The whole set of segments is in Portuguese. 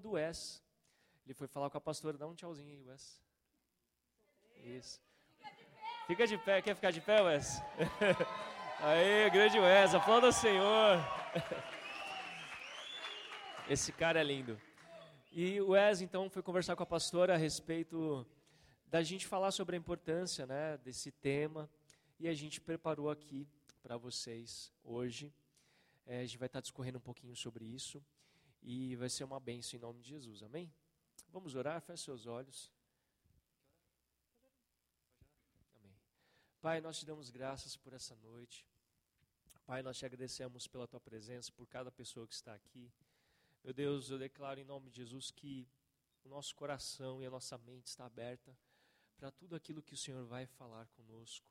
do Wes. Ele foi falar com a pastora, dá um tchauzinho aí, Wes. Isso. Fica de pé, quer ficar de pé, Wes? Aê, grande Wes, aplauda o Senhor. Esse cara é lindo. E o Wes, então, foi conversar com a pastora a respeito da gente falar sobre a importância né, desse tema. E a gente preparou aqui para vocês hoje. É, a gente vai estar discorrendo um pouquinho sobre isso. E vai ser uma bênção em nome de Jesus. Amém? Vamos orar? Feche seus olhos. Amém. Pai, nós te damos graças por essa noite. Pai, nós te agradecemos pela tua presença, por cada pessoa que está aqui. Meu Deus, eu declaro em nome de Jesus que o nosso coração e a nossa mente está aberta para tudo aquilo que o Senhor vai falar conosco.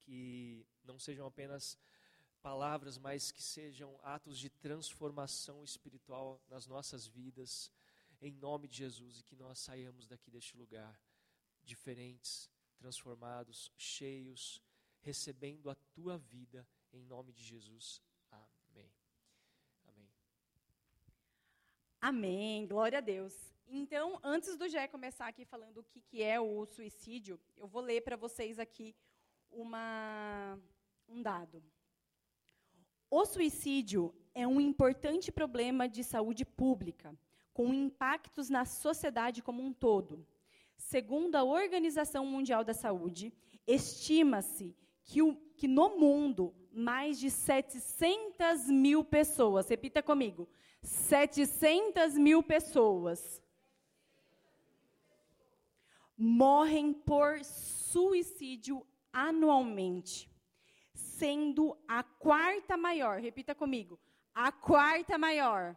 Que não sejam apenas palavras, mas que sejam atos de transformação espiritual nas nossas vidas, em nome de Jesus, e que nós saiamos daqui deste lugar diferentes, transformados, cheios, recebendo a tua vida, em nome de Jesus. Amém, glória a Deus. Então, antes do Jé começar aqui falando o que, que é o suicídio, eu vou ler para vocês aqui uma, um dado. O suicídio é um importante problema de saúde pública, com impactos na sociedade como um todo. Segundo a Organização Mundial da Saúde, estima-se que, que no mundo mais de 700 mil pessoas, repita comigo, 700 mil pessoas morrem por suicídio anualmente, sendo a quarta maior, repita comigo, a quarta maior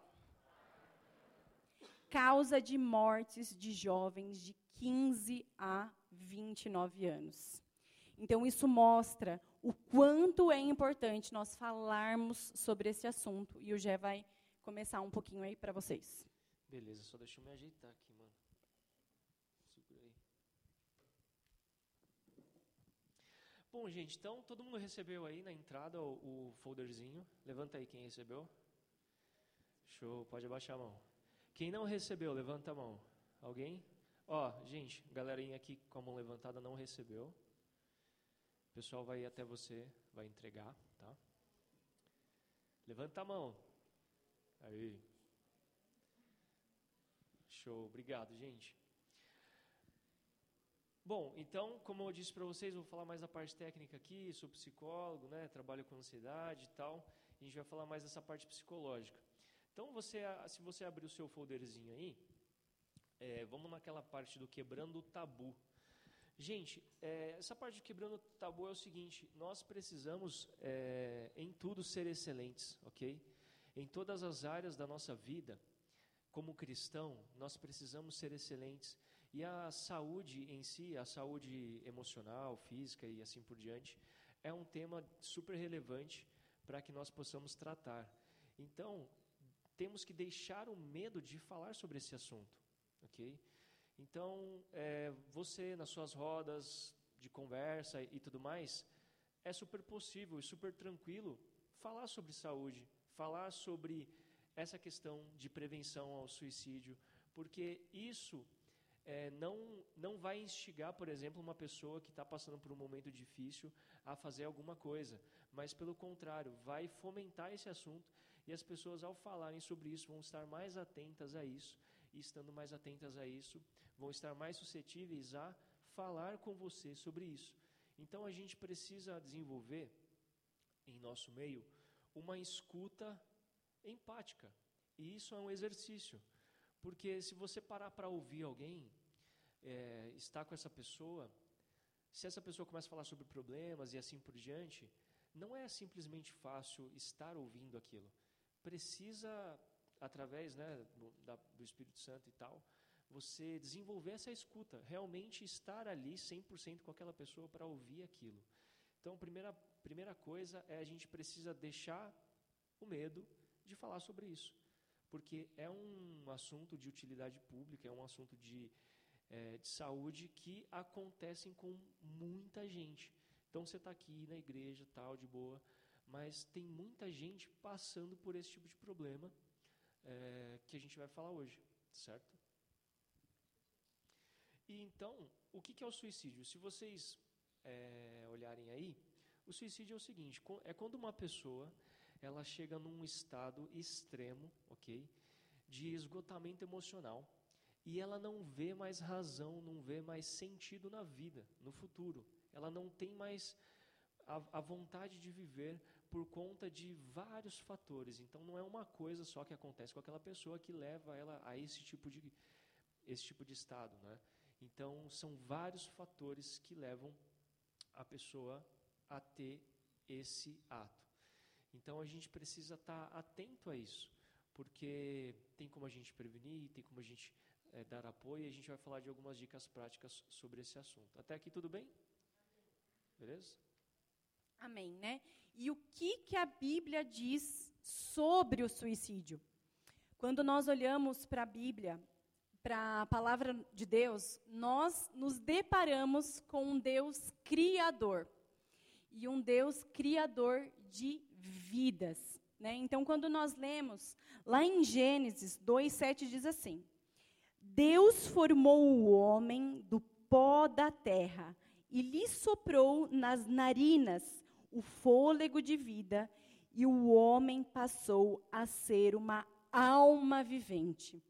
causa de mortes de jovens de 15 a 29 anos. Então, isso mostra o quanto é importante nós falarmos sobre esse assunto. E o Gé vai começar um pouquinho aí para vocês. Beleza, só deixa eu me ajeitar aqui, mano. Segura aí. Bom, gente, então todo mundo recebeu aí na entrada o, o folderzinho. Levanta aí quem recebeu. Show, pode abaixar a mão. Quem não recebeu, levanta a mão. Alguém? Ó, gente, galerinha aqui com a mão levantada não recebeu. O pessoal vai até você, vai entregar, tá? Levanta a mão. Aí. Show, obrigado, gente. Bom, então, como eu disse para vocês, vou falar mais da parte técnica aqui, sou psicólogo, né, trabalho com ansiedade e tal, e a gente vai falar mais dessa parte psicológica. Então, você, se você abrir o seu folderzinho aí, é, vamos naquela parte do quebrando o tabu. Gente, é, essa parte de quebrando o tabu é o seguinte: nós precisamos é, em tudo ser excelentes, ok? Em todas as áreas da nossa vida, como cristão, nós precisamos ser excelentes. E a saúde em si, a saúde emocional, física e assim por diante, é um tema super relevante para que nós possamos tratar. Então, temos que deixar o medo de falar sobre esse assunto, ok? Então, é, você nas suas rodas de conversa e tudo mais, é super possível e super tranquilo falar sobre saúde, falar sobre essa questão de prevenção ao suicídio, porque isso é, não, não vai instigar, por exemplo, uma pessoa que está passando por um momento difícil a fazer alguma coisa, mas pelo contrário, vai fomentar esse assunto e as pessoas, ao falarem sobre isso, vão estar mais atentas a isso, e estando mais atentas a isso, vão estar mais suscetíveis a falar com você sobre isso. Então a gente precisa desenvolver em nosso meio uma escuta empática. E isso é um exercício. Porque se você parar para ouvir alguém, é, estar com essa pessoa, se essa pessoa começa a falar sobre problemas e assim por diante, não é simplesmente fácil estar ouvindo aquilo. Precisa, através né, do, do Espírito Santo e tal, você desenvolver essa escuta, realmente estar ali 100% com aquela pessoa para ouvir aquilo. Então, primeira primeira coisa é a gente precisa deixar o medo de falar sobre isso, porque é um assunto de utilidade pública, é um assunto de, é, de saúde que acontecem com muita gente. Então você está aqui na igreja, tal, de boa, mas tem muita gente passando por esse tipo de problema é, que a gente vai falar hoje, certo? E então, o que, é o suicídio? Se vocês é, olharem aí, o suicídio é o seguinte: é quando uma pessoa ela chega num estado extremo, ok, de esgotamento emocional e ela não vê mais razão, não vê mais sentido na vida, no futuro. Ela não tem mais a, a vontade de viver por conta de vários fatores. Então não é uma coisa só que acontece com aquela pessoa que leva ela a esse tipo de esse tipo de estado, né? Então são vários fatores que levam a pessoa a ter esse ato. Então a gente precisa estar tá atento a isso, porque tem como a gente prevenir, tem como a gente é, dar apoio e a gente vai falar de algumas dicas práticas sobre esse assunto. Até aqui tudo bem? Beleza? Amém, né? E o que, que a Bíblia diz sobre o suicídio? Quando nós olhamos para a Bíblia, para a palavra de Deus, nós nos deparamos com um Deus criador. E um Deus criador de vidas. Né? Então, quando nós lemos lá em Gênesis 2,7 diz assim: Deus formou o homem do pó da terra e lhe soprou nas narinas o fôlego de vida, e o homem passou a ser uma alma vivente.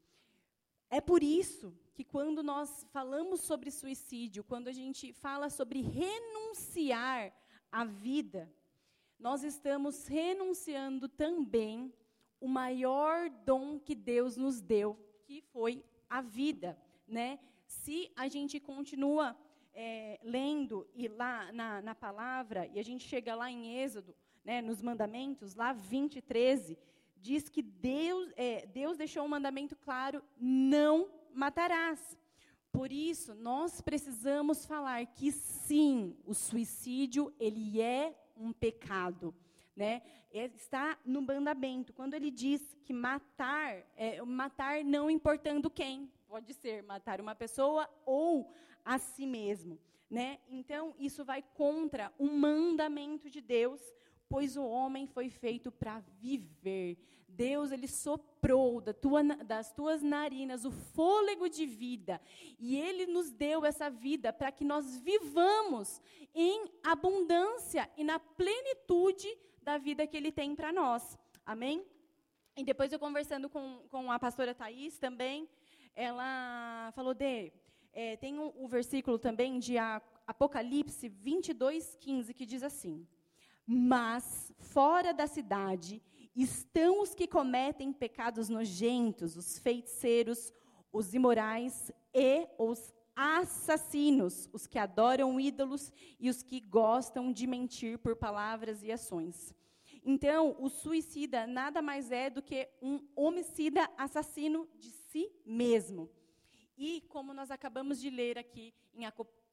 É por isso que quando nós falamos sobre suicídio, quando a gente fala sobre renunciar à vida, nós estamos renunciando também o maior dom que Deus nos deu, que foi a vida, né? Se a gente continua é, lendo e lá na, na, palavra, e a gente chega lá em Êxodo, né, nos mandamentos, lá 20, 13, diz que Deus, é, Deus deixou um mandamento claro: não matarás. Por isso, nós precisamos falar que sim, o suicídio ele é um pecado. Né? É, está no mandamento. Quando ele diz que matar, é, matar não importando quem, pode ser matar uma pessoa ou a si mesmo. Né? Então, isso vai contra o mandamento de Deus, pois o homem foi feito para viver. Deus, ele soprou da tua, das tuas narinas o fôlego de vida, e ele nos deu essa vida para que nós vivamos em abundância e na plenitude da vida que ele tem para nós. Amém? E depois eu conversando com, com a pastora Thais também, ela falou, de é, tem o um, um versículo também de Apocalipse 22, 15, que diz assim, mas fora da cidade estão os que cometem pecados nojentos, os feiticeiros, os imorais e os assassinos, os que adoram ídolos e os que gostam de mentir por palavras e ações. Então, o suicida nada mais é do que um homicida assassino de si mesmo. E como nós acabamos de ler aqui em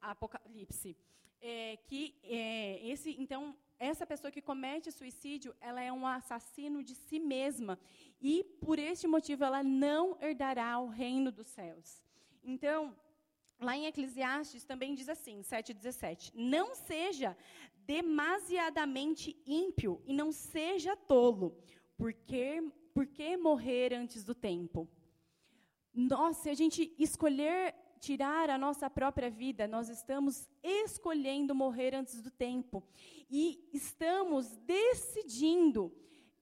Apocalipse, é, que é, esse, então, essa pessoa que comete suicídio, ela é um assassino de si mesma e por este motivo ela não herdará o reino dos céus. Então, Lá em Eclesiastes também diz assim, 7,17: Não seja demasiadamente ímpio e não seja tolo, porque, porque morrer antes do tempo. Nós, se a gente escolher tirar a nossa própria vida, nós estamos escolhendo morrer antes do tempo. E estamos decidindo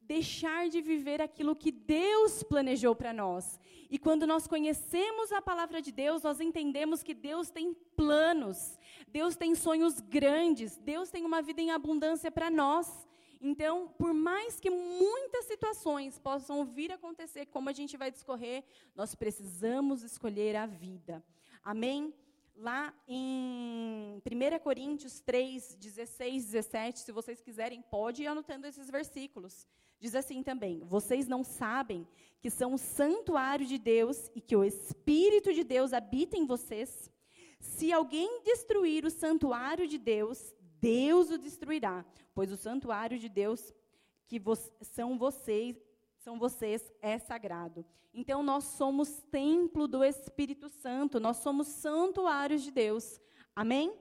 deixar de viver aquilo que Deus planejou para nós. E quando nós conhecemos a palavra de Deus, nós entendemos que Deus tem planos, Deus tem sonhos grandes, Deus tem uma vida em abundância para nós. Então, por mais que muitas situações possam vir a acontecer, como a gente vai discorrer, nós precisamos escolher a vida. Amém? Lá em 1 Coríntios 3, 16, 17, se vocês quiserem, pode ir anotando esses versículos. Diz assim também: Vocês não sabem que são o santuário de Deus e que o Espírito de Deus habita em vocês? Se alguém destruir o santuário de Deus, Deus o destruirá, pois o santuário de Deus que vo são vocês, são vocês é sagrado. Então nós somos templo do Espírito Santo, nós somos santuários de Deus. Amém?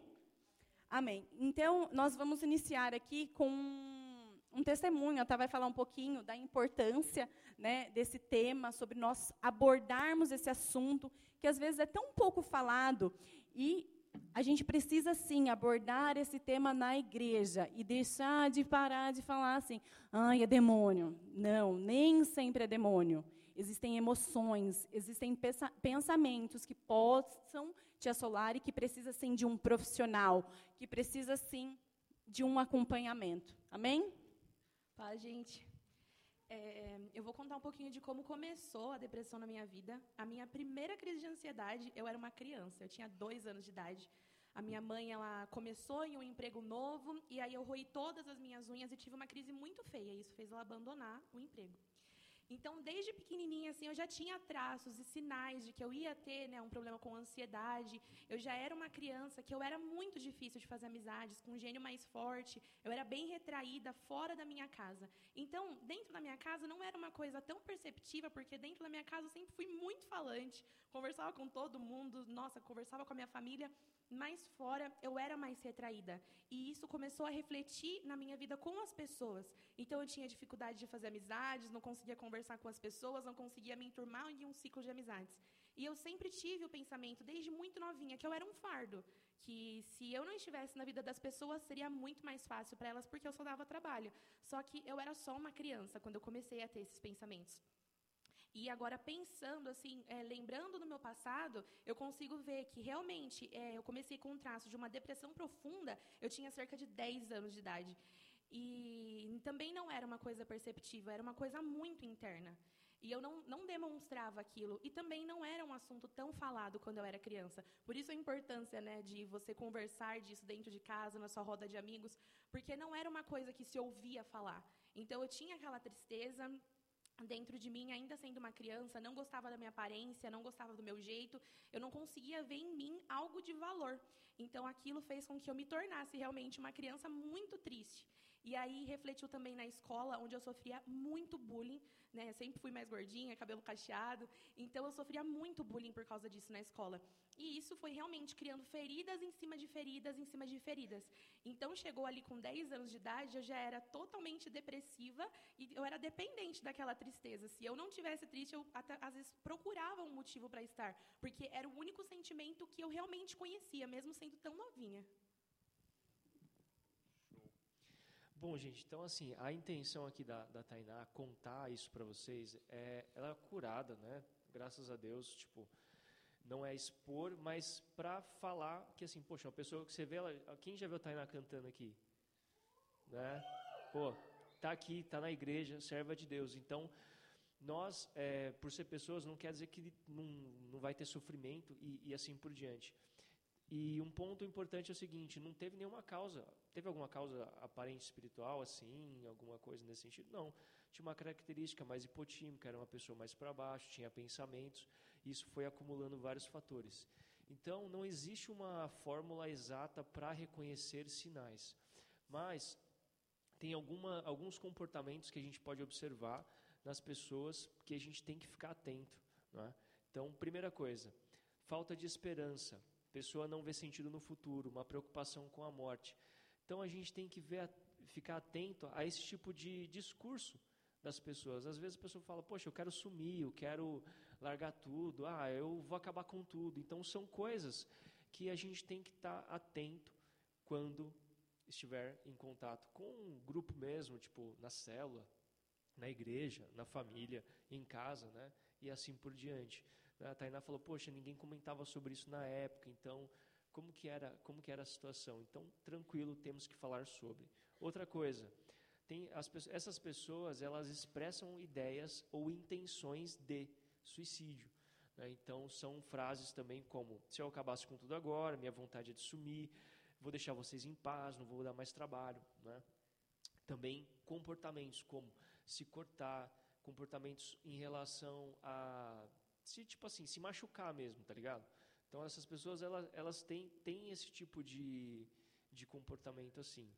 Amém. Então nós vamos iniciar aqui com um testemunho, até vai falar um pouquinho da importância né, desse tema, sobre nós abordarmos esse assunto, que às vezes é tão pouco falado, e a gente precisa, sim, abordar esse tema na igreja e deixar de parar de falar assim, ai, é demônio. Não, nem sempre é demônio. Existem emoções, existem pensamentos que possam te assolar e que precisa, sim, de um profissional, que precisa, sim, de um acompanhamento. Amém? Fala, gente. É, eu vou contar um pouquinho de como começou a depressão na minha vida. A minha primeira crise de ansiedade, eu era uma criança, eu tinha dois anos de idade. A minha mãe, ela começou em um emprego novo, e aí eu roí todas as minhas unhas e tive uma crise muito feia. Isso fez ela abandonar o emprego. Então, desde pequenininha, assim, eu já tinha traços e sinais de que eu ia ter né, um problema com ansiedade. Eu já era uma criança que eu era muito difícil de fazer amizades, com um gênio mais forte. Eu era bem retraída fora da minha casa. Então, dentro da minha casa não era uma coisa tão perceptiva, porque dentro da minha casa eu sempre fui muito falante, conversava com todo mundo, nossa, conversava com a minha família mais fora eu era mais retraída. E isso começou a refletir na minha vida com as pessoas. Então eu tinha dificuldade de fazer amizades, não conseguia conversar com as pessoas, não conseguia me enturmar em um ciclo de amizades. E eu sempre tive o pensamento, desde muito novinha, que eu era um fardo. Que se eu não estivesse na vida das pessoas, seria muito mais fácil para elas, porque eu só dava trabalho. Só que eu era só uma criança quando eu comecei a ter esses pensamentos. E agora, pensando, assim, é, lembrando do meu passado, eu consigo ver que realmente é, eu comecei com um traço de uma depressão profunda, eu tinha cerca de 10 anos de idade. E também não era uma coisa perceptiva, era uma coisa muito interna. E eu não, não demonstrava aquilo. E também não era um assunto tão falado quando eu era criança. Por isso a importância né, de você conversar disso dentro de casa, na sua roda de amigos, porque não era uma coisa que se ouvia falar. Então eu tinha aquela tristeza, dentro de mim, ainda sendo uma criança, não gostava da minha aparência, não gostava do meu jeito, eu não conseguia ver em mim algo de valor. Então aquilo fez com que eu me tornasse realmente uma criança muito triste. E aí refletiu também na escola, onde eu sofria muito bullying, né? Sempre fui mais gordinha, cabelo cacheado, então eu sofria muito bullying por causa disso na escola. E isso foi realmente criando feridas em cima de feridas em cima de feridas. Então chegou ali com 10 anos de idade, eu já era totalmente depressiva e eu era dependente daquela tristeza. Se eu não tivesse triste, eu até, às vezes procurava um motivo para estar, porque era o único sentimento que eu realmente conhecia, mesmo sendo tão novinha. Bom, gente, então assim, a intenção aqui da, da Tainá contar isso para vocês é ela é curada, né? Graças a Deus, tipo, não é expor, mas para falar que assim, poxa, uma pessoa que você vê ela, quem já viu a Tainá cantando aqui? Né? Pô, tá aqui, tá na igreja, serva de Deus. Então, nós, é, por ser pessoas, não quer dizer que não, não vai ter sofrimento e, e assim por diante. E um ponto importante é o seguinte: não teve nenhuma causa. Teve alguma causa aparente espiritual, assim, alguma coisa nesse sentido? Não. Tinha uma característica mais hipotímica, era uma pessoa mais para baixo, tinha pensamentos. Isso foi acumulando vários fatores. Então, não existe uma fórmula exata para reconhecer sinais. Mas tem alguma, alguns comportamentos que a gente pode observar nas pessoas que a gente tem que ficar atento. É? Então, primeira coisa, falta de esperança pessoa não vê sentido no futuro, uma preocupação com a morte. Então a gente tem que ver, ficar atento a esse tipo de discurso das pessoas. Às vezes a pessoa fala: "Poxa, eu quero sumir, eu quero largar tudo, ah, eu vou acabar com tudo". Então são coisas que a gente tem que estar tá atento quando estiver em contato com um grupo mesmo, tipo na célula, na igreja, na família, em casa, né? E assim por diante. A Tainá falou, poxa, ninguém comentava sobre isso na época, então como que era, como que era a situação? Então, tranquilo, temos que falar sobre. Outra coisa, tem as, essas pessoas, elas expressam ideias ou intenções de suicídio. Né? Então, são frases também como, se eu acabasse com tudo agora, minha vontade é de sumir, vou deixar vocês em paz, não vou dar mais trabalho. Né? Também comportamentos como se cortar, comportamentos em relação a se tipo assim, se machucar mesmo, tá ligado? Então essas pessoas elas, elas têm, têm esse tipo de, de comportamento assim.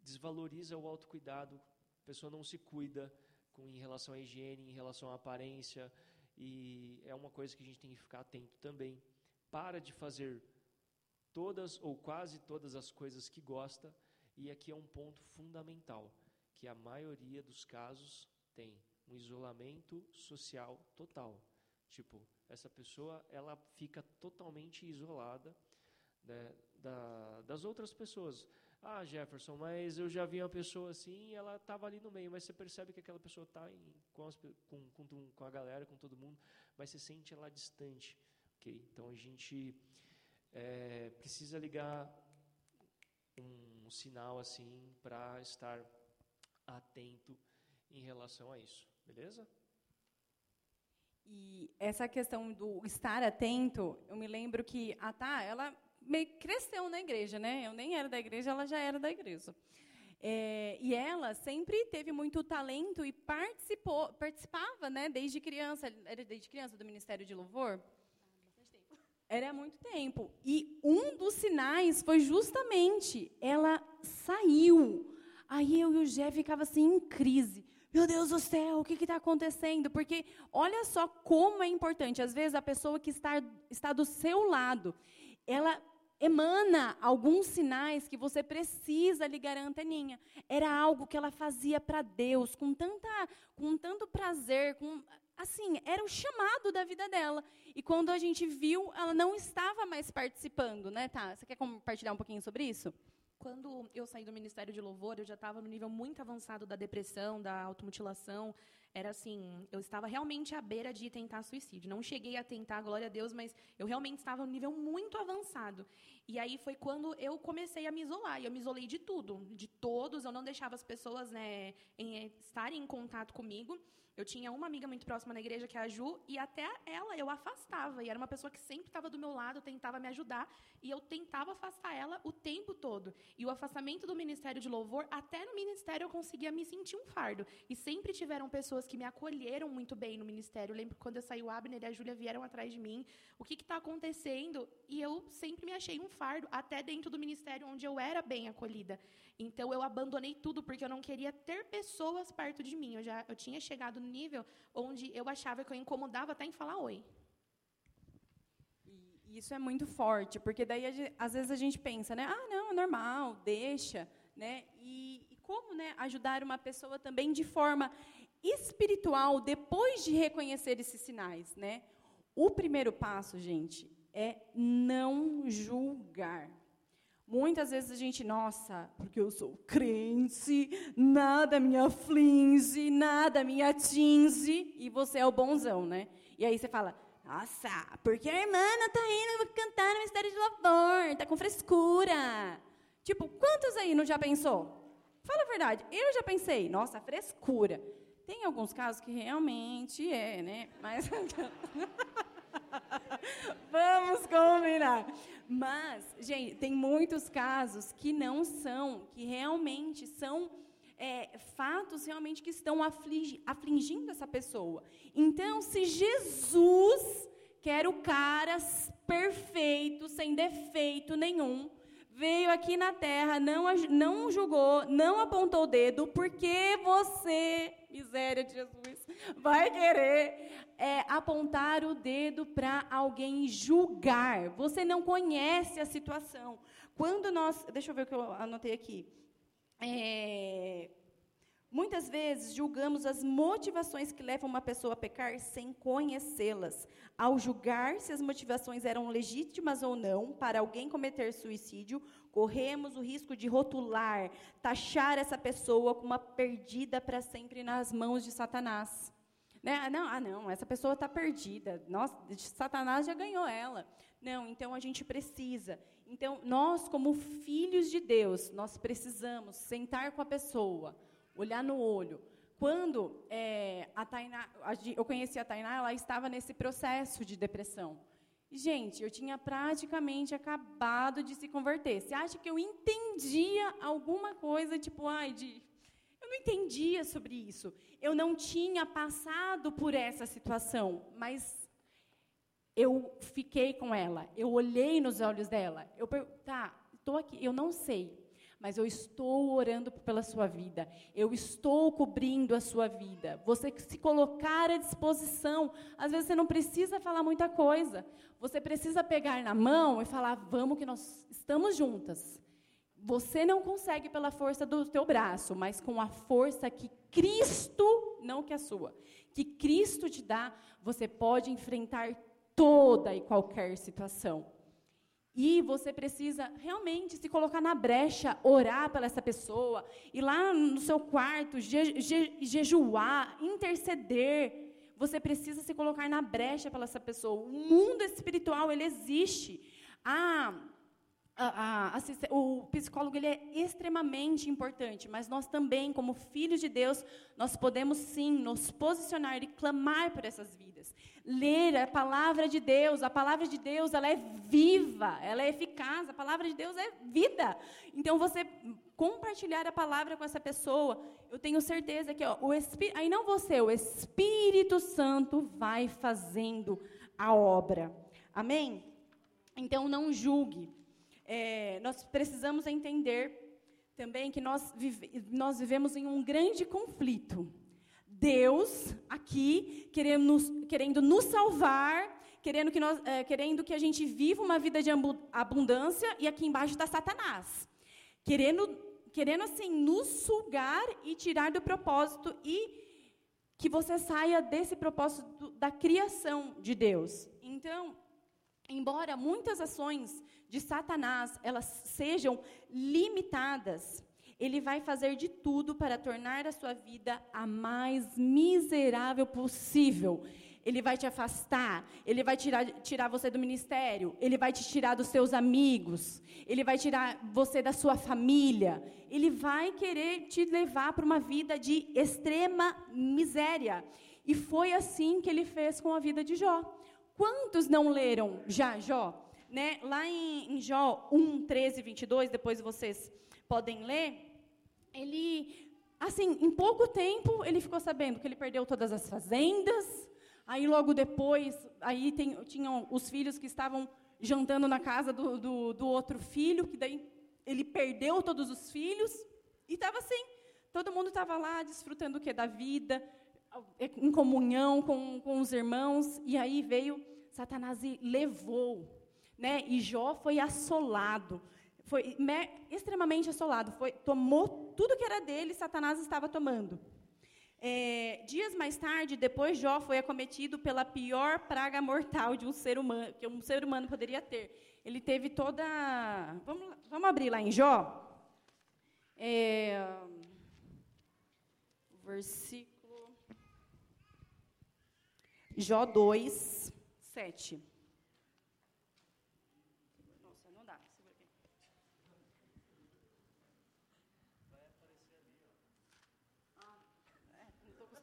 Desvaloriza o autocuidado, a pessoa não se cuida com, em relação à higiene, em relação à aparência, e é uma coisa que a gente tem que ficar atento também. Para de fazer todas ou quase todas as coisas que gosta, e aqui é um ponto fundamental, que a maioria dos casos tem um isolamento social total. Tipo, essa pessoa ela fica totalmente isolada né, da, das outras pessoas. Ah, Jefferson, mas eu já vi uma pessoa assim, ela estava ali no meio, mas você percebe que aquela pessoa está com, com, com, com, a galera, com todo mundo, mas você sente ela distante. Okay? Então a gente é, precisa ligar um, um sinal assim para estar atento em relação a isso, beleza? E essa questão do estar atento, eu me lembro que a Tá, ela meio cresceu na igreja, né? Eu nem era da igreja, ela já era da igreja. É, e ela sempre teve muito talento e participou, participava, né? Desde criança, era desde criança do Ministério de Louvor. Era muito tempo. E um dos sinais foi justamente ela saiu. Aí eu e o Jé ficava assim em crise. Meu Deus do céu, o que está acontecendo? Porque olha só como é importante. Às vezes a pessoa que está, está do seu lado, ela emana alguns sinais que você precisa ligar a anteninha. Era algo que ela fazia para Deus com tanta, com tanto prazer, com assim, era o chamado da vida dela. E quando a gente viu, ela não estava mais participando, né? Tá, você quer compartilhar um pouquinho sobre isso? Quando eu saí do Ministério de Louvor, eu já estava no nível muito avançado da depressão, da automutilação. Era assim, eu estava realmente à beira de tentar suicídio. Não cheguei a tentar, glória a Deus, mas eu realmente estava no nível muito avançado. E aí foi quando eu comecei a me isolar. E eu me isolei de tudo, de todos. Eu não deixava as pessoas né, em, estarem em contato comigo. Eu tinha uma amiga muito próxima na igreja, que é a Ju, e até ela eu afastava. E era uma pessoa que sempre estava do meu lado, tentava me ajudar, e eu tentava afastar ela o tempo todo. E o afastamento do ministério de louvor, até no ministério eu conseguia me sentir um fardo. E sempre tiveram pessoas que me acolheram muito bem no ministério. Eu lembro quando eu saí, o Abner e a Júlia vieram atrás de mim. O que está acontecendo? E eu sempre me achei um fardo, até dentro do ministério onde eu era bem acolhida. Então eu abandonei tudo porque eu não queria ter pessoas perto de mim. Eu já eu tinha chegado no nível onde eu achava que eu incomodava até em falar oi. E isso é muito forte, porque daí às vezes a gente pensa, né? Ah, não, é normal, deixa, né? E, e como, né, ajudar uma pessoa também de forma espiritual depois de reconhecer esses sinais, né? O primeiro passo, gente, é não julgar. Muitas vezes a gente, nossa, porque eu sou crente, nada me aflige, nada me atinge, e você é o bonzão, né? E aí você fala, nossa, porque a irmã não tá indo cantar no Ministério de Louvor, tá com frescura. Tipo, quantos aí não já pensou? Fala a verdade, eu já pensei, nossa, frescura. Tem alguns casos que realmente é, né? Mas. Vamos combinar. Mas, gente, tem muitos casos que não são, que realmente são é, fatos realmente que estão aflig, afligindo essa pessoa. Então, se Jesus, que era o cara perfeito, sem defeito nenhum, veio aqui na terra, não, não julgou, não apontou o dedo, porque você, miséria de Jesus, vai querer é, apontar o dedo para alguém julgar. Você não conhece a situação. Quando nós. Deixa eu ver o que eu anotei aqui. É, Muitas vezes julgamos as motivações que levam uma pessoa a pecar sem conhecê-las. Ao julgar se as motivações eram legítimas ou não para alguém cometer suicídio, corremos o risco de rotular, taxar essa pessoa como uma perdida para sempre nas mãos de Satanás. Né? Ah, não, ah, não, essa pessoa está perdida. Nossa, Satanás já ganhou ela. Não, então a gente precisa. Então, nós, como filhos de Deus, nós precisamos sentar com a pessoa olhar no olho. Quando é, a Tainá, eu conheci a Tainá, ela estava nesse processo de depressão. Gente, eu tinha praticamente acabado de se converter. Você acha que eu entendia alguma coisa, tipo, ai, de. Eu não entendia sobre isso. Eu não tinha passado por essa situação, mas eu fiquei com ela. Eu olhei nos olhos dela. Eu tá, estou aqui. Eu não sei mas eu estou orando pela sua vida, eu estou cobrindo a sua vida. Você se colocar à disposição, às vezes você não precisa falar muita coisa, você precisa pegar na mão e falar: vamos que nós estamos juntas. Você não consegue pela força do teu braço, mas com a força que Cristo, não que a sua, que Cristo te dá, você pode enfrentar toda e qualquer situação. E você precisa realmente se colocar na brecha, orar pela essa pessoa, ir lá no seu quarto, je, je, jejuar, interceder. Você precisa se colocar na brecha pela essa pessoa. O mundo espiritual, ele existe. Ah, a, a, o psicólogo ele é extremamente importante, mas nós também, como filhos de Deus, nós podemos sim nos posicionar e clamar por essas vidas. Ler a palavra de Deus, a palavra de Deus ela é viva, ela é eficaz, a palavra de Deus é vida. Então você compartilhar a palavra com essa pessoa, eu tenho certeza que ó, o Espírito, aí não você, o Espírito Santo vai fazendo a obra. Amém? Então não julgue é, nós precisamos entender também que nós, vive, nós vivemos em um grande conflito. Deus aqui querendo nos, querendo nos salvar, querendo que, nós, é, querendo que a gente viva uma vida de abundância, e aqui embaixo está Satanás, querendo, querendo assim nos sugar e tirar do propósito e que você saia desse propósito da criação de Deus. Então, embora muitas ações de Satanás elas sejam limitadas, ele vai fazer de tudo para tornar a sua vida a mais miserável possível. Ele vai te afastar, ele vai tirar, tirar você do ministério, ele vai te tirar dos seus amigos, ele vai tirar você da sua família, ele vai querer te levar para uma vida de extrema miséria. E foi assim que ele fez com a vida de Jó. Quantos não leram já Jó? Né, lá em, em Jó 1, 13 22, depois vocês podem ler, ele, assim, em pouco tempo, ele ficou sabendo que ele perdeu todas as fazendas, aí logo depois, aí tem, tinham os filhos que estavam jantando na casa do, do, do outro filho, que daí ele perdeu todos os filhos, e estava assim, todo mundo estava lá desfrutando o que? Da vida, em comunhão com, com os irmãos, e aí veio Satanás e levou né? E Jó foi assolado, foi extremamente assolado, foi, tomou tudo que era dele, Satanás estava tomando. É, dias mais tarde, depois Jó foi acometido pela pior praga mortal de um ser humano que um ser humano poderia ter. Ele teve toda, vamos, vamos abrir lá em Jó, é, versículo Jó 2, 7.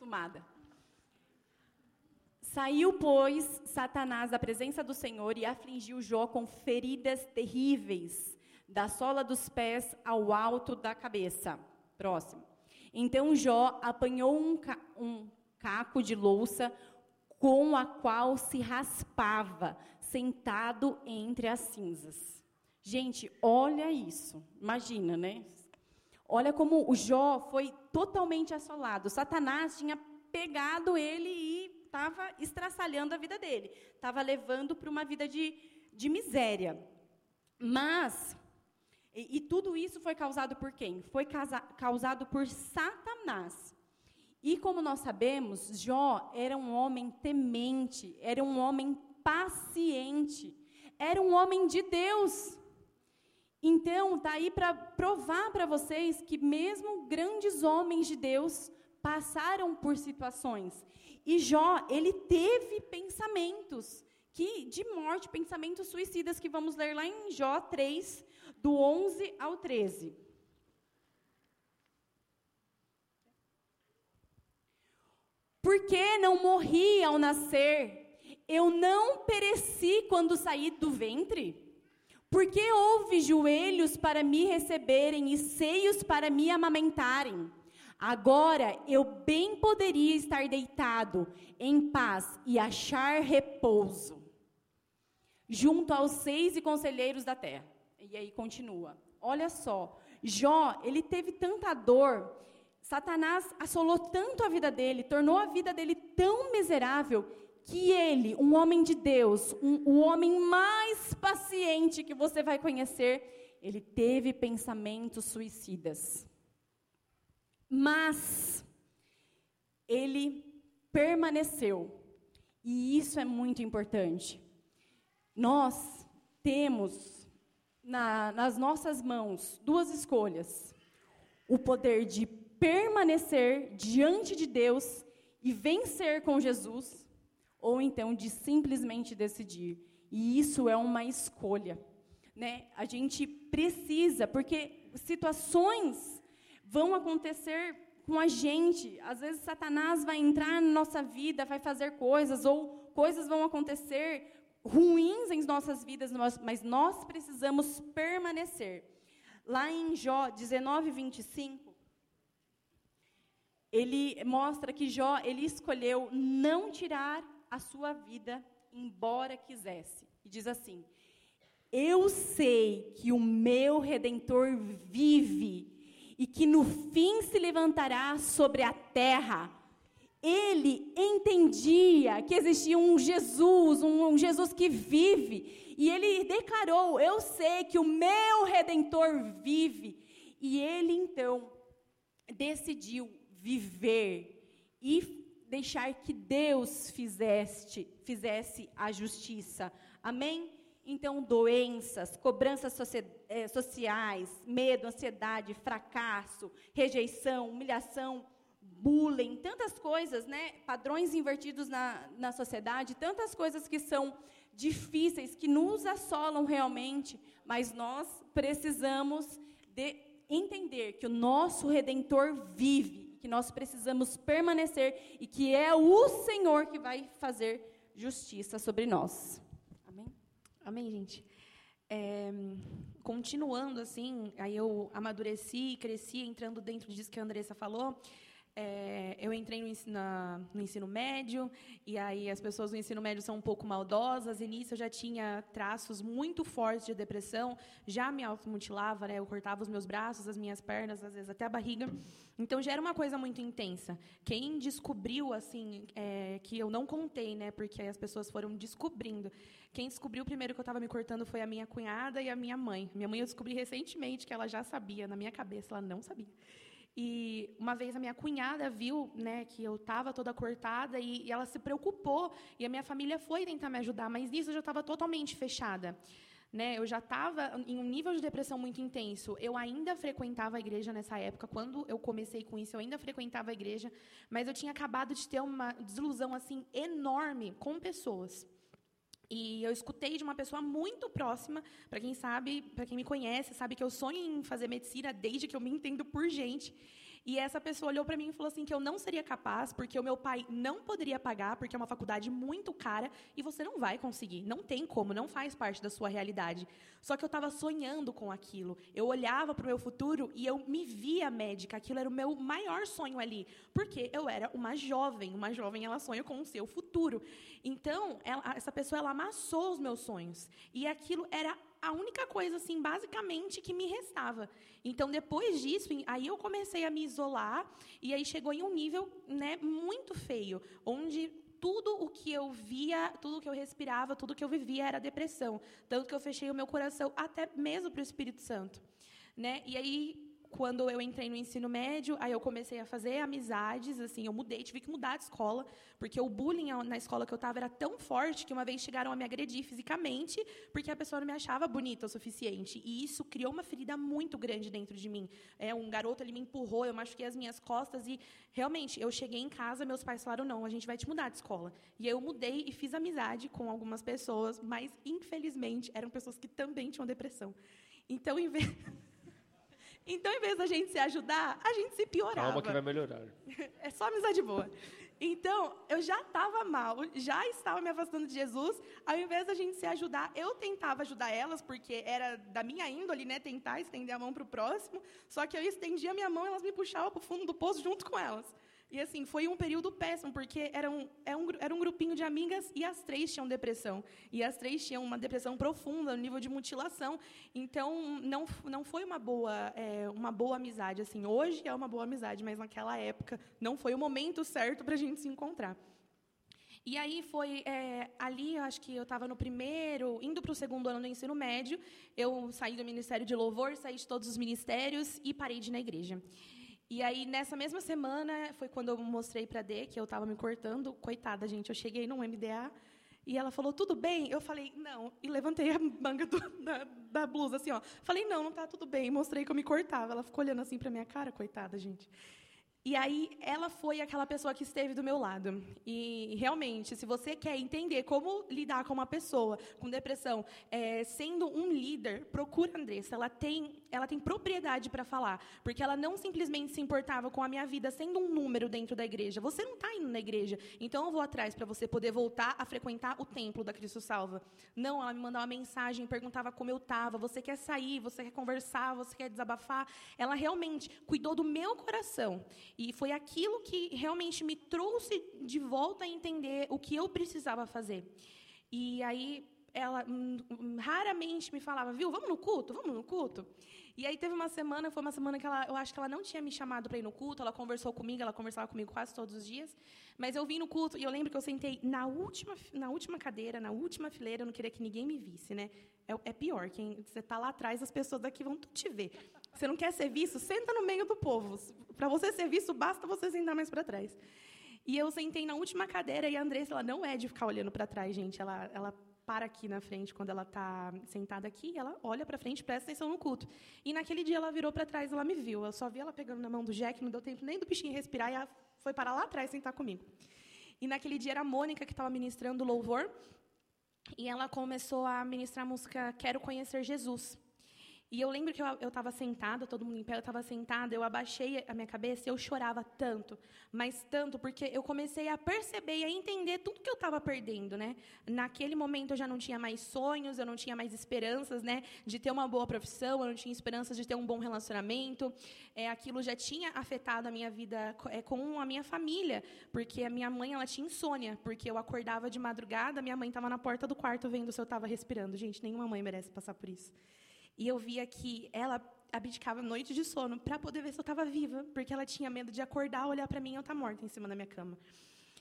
Acostumada. Saiu, pois, Satanás da presença do Senhor e afligiu Jó com feridas terríveis, da sola dos pés ao alto da cabeça. Próximo. Então Jó apanhou um, ca um caco de louça com a qual se raspava, sentado entre as cinzas. Gente, olha isso. Imagina, né? Olha como o Jó foi totalmente assolado. Satanás tinha pegado ele e estava estraçalhando a vida dele. Estava levando para uma vida de, de miséria. Mas, e, e, tudo isso foi causado por quem? Foi casa, causado por Satanás. E como nós sabemos, Jó era um homem temente, era um homem paciente, era um homem de Deus. Então, está aí para provar para vocês que mesmo grandes homens de Deus passaram por situações. E Jó, ele teve pensamentos que de morte, pensamentos suicidas que vamos ler lá em Jó 3, do 11 ao 13. Por que não morri ao nascer? Eu não pereci quando saí do ventre? Porque houve joelhos para me receberem e seios para me amamentarem. Agora eu bem poderia estar deitado em paz e achar repouso junto aos seis e conselheiros da terra. E aí continua. Olha só, Jó, ele teve tanta dor, Satanás assolou tanto a vida dele, tornou a vida dele tão miserável que ele, um homem de Deus, um, o homem mais paciente que você vai conhecer, Ele teve pensamentos suicidas. Mas ele permaneceu. E isso é muito importante. Nós temos na, nas nossas mãos duas escolhas: o poder de permanecer diante de Deus e vencer com Jesus, ou então de simplesmente decidir. E isso é uma escolha. Né? A gente precisa, porque situações vão acontecer com a gente. Às vezes Satanás vai entrar na nossa vida, vai fazer coisas, ou coisas vão acontecer ruins em nossas vidas, mas nós precisamos permanecer. Lá em Jó 19, 25, ele mostra que Jó ele escolheu não tirar a sua vida, embora quisesse. E diz assim: Eu sei que o meu redentor vive e que no fim se levantará sobre a terra. Ele entendia que existia um Jesus, um, Jesus que vive, e ele declarou: Eu sei que o meu redentor vive. E ele então decidiu viver e deixar que Deus fizesse, fizesse a justiça. Amém? Então, doenças, cobranças eh, sociais, medo, ansiedade, fracasso, rejeição, humilhação, bullying, tantas coisas, né? padrões invertidos na, na sociedade, tantas coisas que são difíceis, que nos assolam realmente, mas nós precisamos de entender que o nosso Redentor vive, que nós precisamos permanecer e que é o Senhor que vai fazer justiça sobre nós. Amém, gente? É, continuando assim, aí eu amadureci, cresci, entrando dentro disso que a Andressa falou. É, eu entrei no ensino, na, no ensino, médio, e aí as pessoas do ensino médio são um pouco maldosas, e nisso eu já tinha traços muito fortes de depressão, já me automutilava, né, eu cortava os meus braços, as minhas pernas, às vezes até a barriga, então já era uma coisa muito intensa. Quem descobriu, assim, é, que eu não contei, né, porque as pessoas foram descobrindo, quem descobriu primeiro que eu estava me cortando foi a minha cunhada e a minha mãe. Minha mãe eu descobri recentemente que ela já sabia, na minha cabeça ela não sabia. E uma vez a minha cunhada viu né, que eu estava toda cortada e, e, ela se preocupou. E a minha família foi tentar me ajudar, mas nisso eu já estava totalmente fechada. Né, eu já estava em um nível de depressão muito intenso. Eu ainda frequentava a igreja nessa época. Quando eu comecei com isso, eu ainda frequentava a igreja, mas eu tinha acabado de ter uma desilusão assim enorme com pessoas. E eu escutei de uma pessoa muito próxima, para quem sabe, para quem me conhece, sabe que eu sonho em fazer medicina desde que eu me entendo por gente. E essa pessoa olhou para mim e falou assim que eu não seria capaz, porque o meu pai não poderia pagar, porque é uma faculdade muito cara e você não vai conseguir. Não tem como, não faz parte da sua realidade. Só que eu estava sonhando com aquilo. Eu olhava para o meu futuro e eu me via médica. Aquilo era o meu maior sonho ali, porque eu era uma jovem. Uma jovem ela sonha com o seu futuro. Então, ela, essa pessoa ela amassou os meus sonhos. E aquilo era a única coisa, assim, basicamente, que me restava. Então, depois disso, aí eu comecei a me isolar, e aí chegou em um nível né, muito feio, onde tudo o que eu via, tudo o que eu respirava, tudo o que eu vivia era depressão. Tanto que eu fechei o meu coração até mesmo para o Espírito Santo. Né? E aí quando eu entrei no ensino médio, aí eu comecei a fazer amizades, assim, eu mudei, tive que mudar de escola, porque o bullying na escola que eu estava era tão forte que uma vez chegaram a me agredir fisicamente, porque a pessoa não me achava bonita o suficiente, e isso criou uma ferida muito grande dentro de mim. É, um garoto ele me empurrou, eu machuquei as minhas costas e realmente eu cheguei em casa, meus pais falaram não, a gente vai te mudar de escola. E eu mudei e fiz amizade com algumas pessoas, mas infelizmente eram pessoas que também tinham depressão. Então, em vez então, em vez da gente se ajudar, a gente se piorava. Calma que vai melhorar. É só amizade boa. Então, eu já estava mal, já estava me afastando de Jesus. Ao invés da gente se ajudar, eu tentava ajudar elas, porque era da minha índole, né? Tentar estender a mão para o próximo. Só que eu estendia a minha mão e elas me puxavam para o fundo do poço junto com elas. E assim, foi um período péssimo, porque era um, era, um, era um grupinho de amigas e as três tinham depressão. E as três tinham uma depressão profunda, no nível de mutilação. Então, não, não foi uma boa, é, uma boa amizade. assim. Hoje é uma boa amizade, mas naquela época não foi o momento certo para a gente se encontrar. E aí foi é, ali, acho que eu estava no primeiro, indo para o segundo ano do ensino médio, eu saí do Ministério de Louvor, saí de todos os ministérios e parei de ir na igreja. E aí, nessa mesma semana, foi quando eu mostrei para D que eu estava me cortando. Coitada, gente, eu cheguei no MDA e ela falou, tudo bem? Eu falei, não. E levantei a manga do, da, da, blusa, assim, ó. Falei, não, não está tudo bem. Mostrei que eu me cortava. Ela ficou olhando assim para minha cara, coitada, gente. E aí ela foi aquela pessoa que esteve do meu lado. E realmente, se você quer entender como lidar com uma pessoa com depressão, é, sendo um líder, procura a Andressa. Ela tem, ela tem propriedade para falar, porque ela não simplesmente se importava com a minha vida sendo um número dentro da igreja. Você não está indo na igreja, então eu vou atrás para você poder voltar a frequentar o templo da Cristo Salva. Não, ela me mandava uma mensagem, perguntava como eu estava. Você quer sair? Você quer conversar? Você quer desabafar? Ela realmente cuidou do meu coração. E foi aquilo que realmente me trouxe de volta a entender o que eu precisava fazer. E aí ela hum, raramente me falava, viu, vamos no culto, vamos no culto. E aí teve uma semana, foi uma semana que ela, eu acho que ela não tinha me chamado para ir no culto, ela conversou comigo, ela conversava comigo quase todos os dias, mas eu vim no culto e eu lembro que eu sentei na última, na última cadeira, na última fileira, eu não queria que ninguém me visse, né? É, é pior, quem você está lá atrás, as pessoas daqui vão te ver. Você não quer ser visto? Senta no meio do povo. Para você ser visto, basta você sentar mais para trás. E eu sentei na última cadeira e a Andressa, ela não é de ficar olhando para trás, gente. Ela, ela para aqui na frente quando ela está sentada aqui, ela olha para frente, presta atenção no culto. E naquele dia ela virou para trás, ela me viu. Eu só vi ela pegando na mão do Jack, não deu tempo nem do bichinho respirar e ela foi para lá atrás sentar comigo. E naquele dia era a Mônica que estava ministrando louvor, e ela começou a ministrar a música Quero Conhecer Jesus. E eu lembro que eu estava sentada, todo mundo em pé, eu estava sentada, eu abaixei a minha cabeça e eu chorava tanto, mas tanto, porque eu comecei a perceber e a entender tudo que eu estava perdendo, né? Naquele momento eu já não tinha mais sonhos, eu não tinha mais esperanças, né, de ter uma boa profissão, eu não tinha esperanças de ter um bom relacionamento. É, aquilo já tinha afetado a minha vida é, com a minha família, porque a minha mãe ela tinha insônia, porque eu acordava de madrugada, minha mãe estava na porta do quarto vendo se eu estava respirando. Gente, nenhuma mãe merece passar por isso. E eu via que ela abdicava noite de sono para poder ver se eu estava viva, porque ela tinha medo de acordar, olhar para mim e eu estar tá morta em cima da minha cama.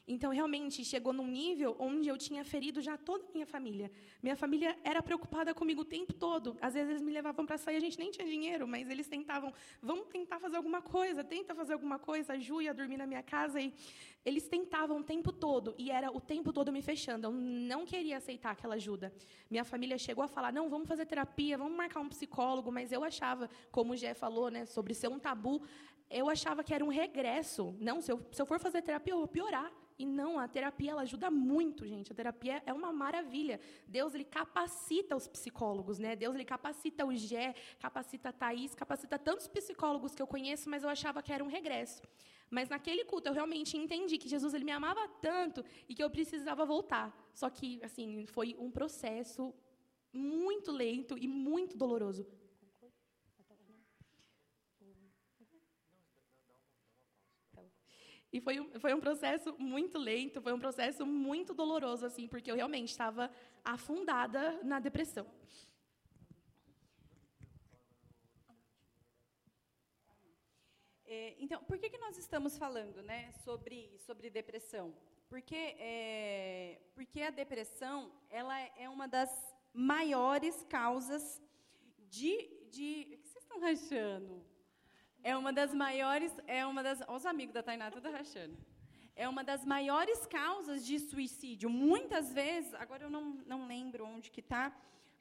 Então, realmente, chegou num nível onde eu tinha ferido já toda a minha família. Minha família era preocupada comigo o tempo todo. Às vezes, eles me levavam para sair, a gente nem tinha dinheiro, mas eles tentavam, vamos tentar fazer alguma coisa, tenta fazer alguma coisa. A Ju ia dormir na minha casa e eles tentavam o tempo todo, e era o tempo todo me fechando. Eu não queria aceitar aquela ajuda. Minha família chegou a falar, não, vamos fazer terapia, vamos marcar um psicólogo, mas eu achava, como o Gé falou, né, sobre ser um tabu, eu achava que era um regresso. Não, se eu, se eu for fazer terapia, eu vou piorar. E não, a terapia ela ajuda muito, gente. A terapia é uma maravilha. Deus ele capacita os psicólogos, né? Deus ele capacita o Gé, capacita a Thaís, capacita tantos psicólogos que eu conheço, mas eu achava que era um regresso. Mas naquele culto eu realmente entendi que Jesus ele me amava tanto e que eu precisava voltar. Só que assim, foi um processo muito lento e muito doloroso. E foi, foi um processo muito lento, foi um processo muito doloroso, assim, porque eu realmente estava afundada na depressão. É, então, por que, que nós estamos falando né, sobre, sobre depressão? Porque, é, porque a depressão ela é uma das maiores causas de. de o que vocês estão rachando? É uma das maiores, é uma das, os amigos da Tainá tudo rachando. É uma das maiores causas de suicídio. Muitas vezes, agora eu não, não lembro onde que está,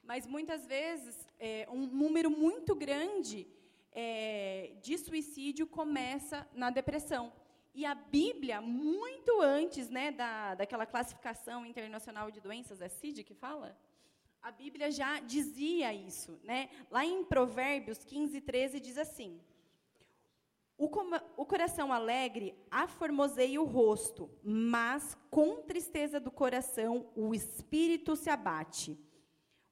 mas muitas vezes é, um número muito grande é, de suicídio começa na depressão. E a Bíblia, muito antes né, da, daquela classificação internacional de doenças, é CID que fala? A Bíblia já dizia isso. Né? Lá em Provérbios 15, 13, diz assim: o, o coração alegre aformoseia o rosto, mas com tristeza do coração o espírito se abate.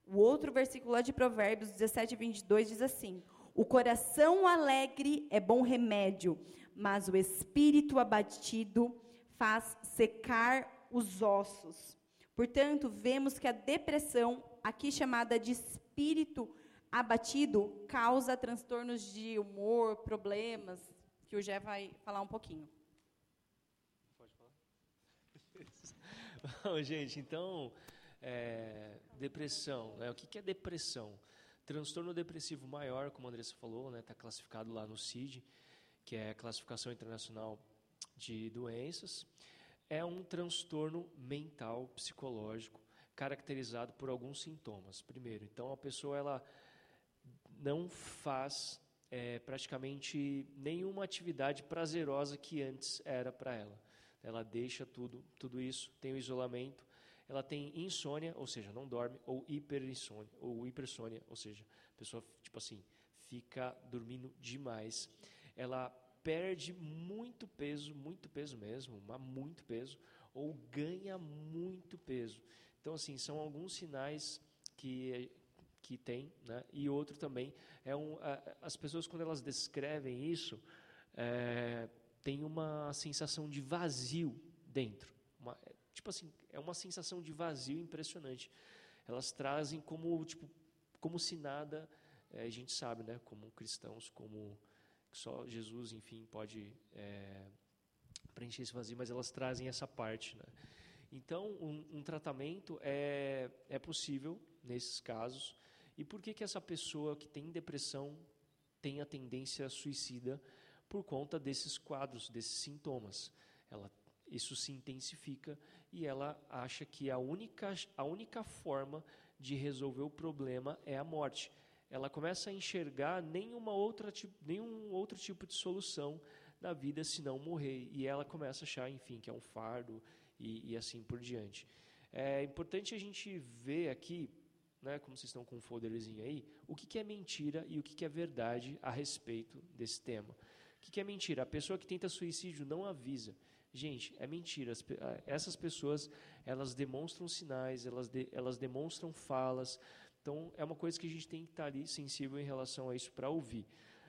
O outro versículo lá de Provérbios 17, 22 diz assim: O coração alegre é bom remédio, mas o espírito abatido faz secar os ossos. Portanto, vemos que a depressão, aqui chamada de espírito abatido, causa transtornos de humor, problemas, que o Gé vai falar um pouquinho. Pode falar? Gente, então, é, depressão. Né? O que, que é depressão? Transtorno depressivo maior, como a Andressa falou, está né? Tá classificado lá no CID, que é a Classificação Internacional de Doenças. É um transtorno mental, psicológico, caracterizado por alguns sintomas. Primeiro, então a pessoa ela não faz é, praticamente nenhuma atividade prazerosa que antes era para ela. Ela deixa tudo, tudo isso, tem o isolamento, ela tem insônia, ou seja, não dorme, ou hiperinsônia, ou hipersônia, ou seja, a pessoa, tipo assim, fica dormindo demais. Ela perde muito peso, muito peso mesmo, mas muito peso, ou ganha muito peso. Então, assim, são alguns sinais que, que tem, né? e outro também é um, as pessoas quando elas descrevem isso é, tem uma sensação de vazio dentro, uma, tipo assim é uma sensação de vazio impressionante. Elas trazem como tipo como se nada é, a gente sabe, né? Como cristãos, como só Jesus, enfim, pode é, preencher esse vazio, mas elas trazem essa parte, né? Então, um, um tratamento é, é possível nesses casos. E por que, que essa pessoa que tem depressão tem a tendência suicida? Por conta desses quadros, desses sintomas. Ela, isso se intensifica e ela acha que a única, a única forma de resolver o problema é a morte. Ela começa a enxergar nenhuma outra, nenhum outro tipo de solução na vida senão morrer. E ela começa a achar, enfim, que é um fardo e, e assim por diante. É importante a gente ver aqui né, como vocês estão com um folderzinho aí, o que, que é mentira e o que, que é verdade a respeito desse tema. O que, que é mentira? A pessoa que tenta suicídio não avisa. Gente, é mentira. essas pessoas, elas demonstram sinais, elas, de, elas demonstram falas. Então, é uma coisa que a gente tem que estar ali sensível em relação a isso para ouvir.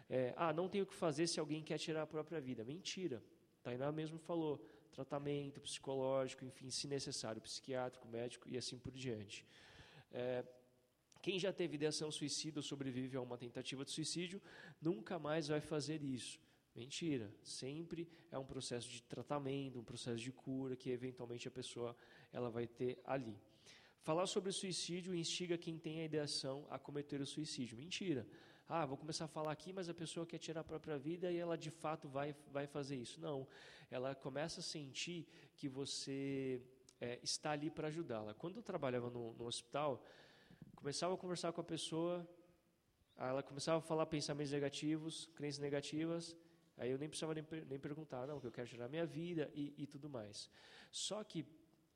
É, ah, não tenho o que fazer se alguém quer tirar a própria vida. Mentira. Tainá mesmo falou. Tratamento psicológico, enfim, se necessário, psiquiátrico, médico e assim por diante. É, quem já teve ideação suicida ou sobrevive a uma tentativa de suicídio nunca mais vai fazer isso. Mentira. Sempre é um processo de tratamento, um processo de cura que eventualmente a pessoa ela vai ter ali. Falar sobre suicídio instiga quem tem a ideação a cometer o suicídio. Mentira. Ah, vou começar a falar aqui, mas a pessoa quer tirar a própria vida e ela de fato vai, vai fazer isso. Não. Ela começa a sentir que você é, está ali para ajudá-la. Quando eu trabalhava no, no hospital, começava a conversar com a pessoa, ela começava a falar pensamentos negativos, crenças negativas, aí eu nem precisava nem, nem perguntar, não, que eu quero tirar minha vida e, e tudo mais. Só que,